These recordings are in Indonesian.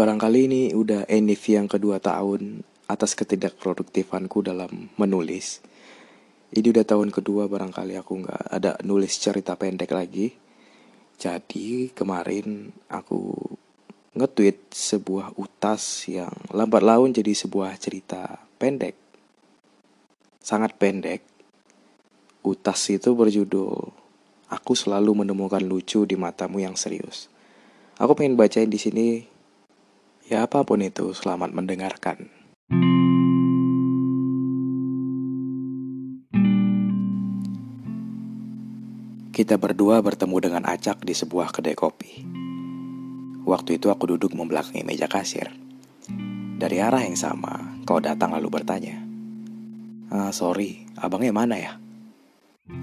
Barangkali ini udah enif yang kedua tahun atas ketidakproduktifanku dalam menulis. Ini udah tahun kedua barangkali aku nggak ada nulis cerita pendek lagi. Jadi kemarin aku nge-tweet sebuah utas yang lambat laun jadi sebuah cerita pendek. Sangat pendek. Utas itu berjudul Aku selalu menemukan lucu di matamu yang serius. Aku pengen bacain di sini Ya apa pun itu, selamat mendengarkan. Kita berdua bertemu dengan Acak di sebuah kedai kopi. Waktu itu aku duduk membelakangi meja kasir. Dari arah yang sama, kau datang lalu bertanya. Ah, sorry, abangnya mana ya?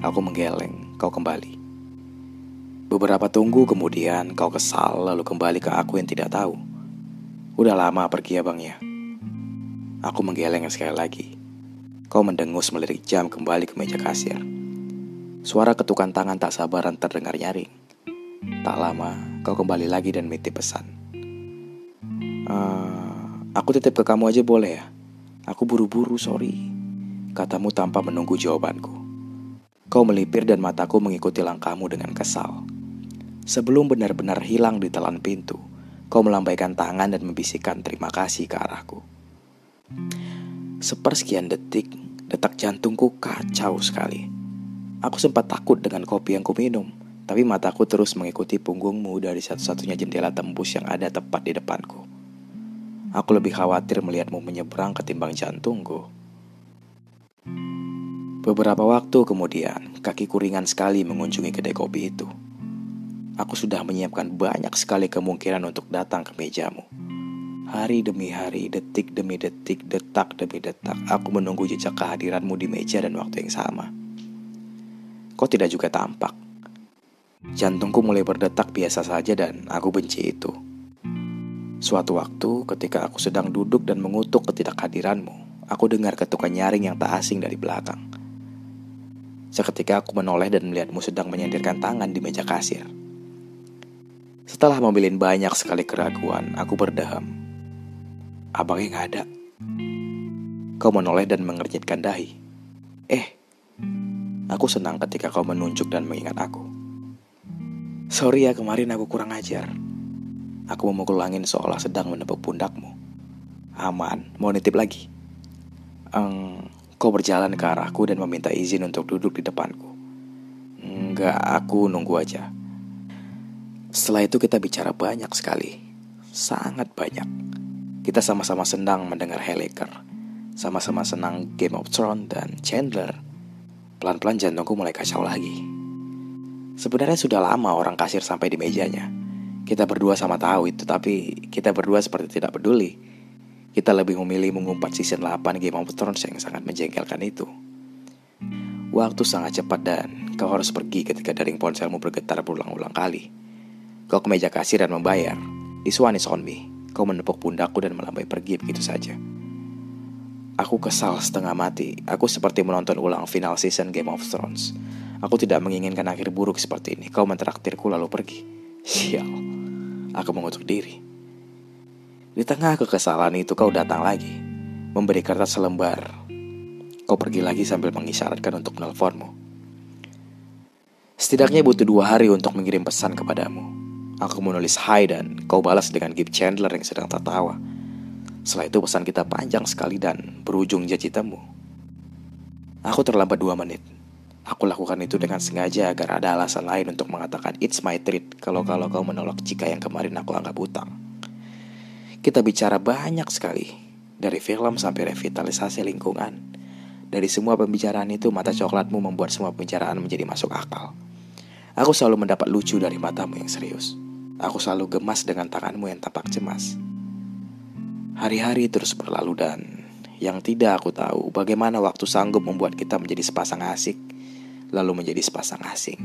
Aku menggeleng, kau kembali. Beberapa tunggu kemudian kau kesal lalu kembali ke aku yang tidak tahu. Udah lama pergi abangnya. Aku menggeleng sekali lagi. Kau mendengus melirik jam kembali ke meja kasir. Suara ketukan tangan tak sabaran terdengar nyaring. Tak lama, kau kembali lagi dan mitip pesan. Uh, aku titip ke kamu aja boleh ya? Aku buru-buru, sorry. Katamu tanpa menunggu jawabanku. Kau melipir dan mataku mengikuti langkahmu dengan kesal. Sebelum benar-benar hilang di telan pintu, Kau melambaikan tangan dan membisikkan terima kasih ke arahku. Sepersekian detik, detak jantungku kacau sekali. Aku sempat takut dengan kopi yang kuminum, tapi mataku terus mengikuti punggungmu dari satu-satunya jendela tembus yang ada tepat di depanku. Aku lebih khawatir melihatmu menyeberang ketimbang jantungku. Beberapa waktu kemudian, kakiku ringan sekali mengunjungi kedai kopi itu. Aku sudah menyiapkan banyak sekali kemungkinan untuk datang ke mejamu. Hari demi hari, detik demi detik, detak demi detak, aku menunggu jejak kehadiranmu di meja dan waktu yang sama. Kau tidak juga tampak. Jantungku mulai berdetak biasa saja dan aku benci itu. Suatu waktu ketika aku sedang duduk dan mengutuk ketidakhadiranmu, aku dengar ketukan nyaring yang tak asing dari belakang. Seketika aku menoleh dan melihatmu sedang menyendirkan tangan di meja kasir. Setelah memilih banyak sekali keraguan, aku berdaham. Abangnya nggak ada. Kau menoleh dan mengernyitkan dahi. Eh, aku senang ketika kau menunjuk dan mengingat aku. Sorry ya kemarin aku kurang ajar. Aku memukul angin seolah sedang menepuk pundakmu. Aman, mau nitip lagi. Eng, kau berjalan ke arahku dan meminta izin untuk duduk di depanku. Enggak, aku nunggu aja. Setelah itu kita bicara banyak sekali. Sangat banyak. Kita sama-sama senang mendengar Heliker. Sama-sama senang Game of Thrones dan Chandler. Pelan-pelan jantungku mulai kacau lagi. Sebenarnya sudah lama orang kasir sampai di mejanya. Kita berdua sama tahu itu, tapi kita berdua seperti tidak peduli. Kita lebih memilih mengumpat season 8 Game of Thrones yang sangat menjengkelkan itu. Waktu sangat cepat dan kau harus pergi ketika daring ponselmu bergetar berulang-ulang kali. Kau ke meja kasir dan membayar. This one is on me. Kau menepuk pundakku dan melambai pergi begitu saja. Aku kesal setengah mati. Aku seperti menonton ulang final season Game of Thrones. Aku tidak menginginkan akhir buruk seperti ini. Kau mentraktirku lalu pergi. Sial. Aku mengutuk diri. Di tengah kekesalan itu kau datang lagi. Memberi kertas selembar. Kau pergi lagi sambil mengisyaratkan untuk menelponmu. Setidaknya butuh dua hari untuk mengirim pesan kepadamu. Aku menulis hai dan kau balas dengan gift Chandler yang sedang tertawa. Setelah itu pesan kita panjang sekali dan berujung janji temu. Aku terlambat dua menit. Aku lakukan itu dengan sengaja agar ada alasan lain untuk mengatakan it's my treat kalau-kalau kau menolak jika yang kemarin aku anggap utang. Kita bicara banyak sekali, dari film sampai revitalisasi lingkungan. Dari semua pembicaraan itu, mata coklatmu membuat semua pembicaraan menjadi masuk akal. Aku selalu mendapat lucu dari matamu yang serius. Aku selalu gemas dengan tanganmu yang tampak cemas. Hari-hari terus berlalu dan yang tidak aku tahu bagaimana waktu sanggup membuat kita menjadi sepasang asik, lalu menjadi sepasang asing.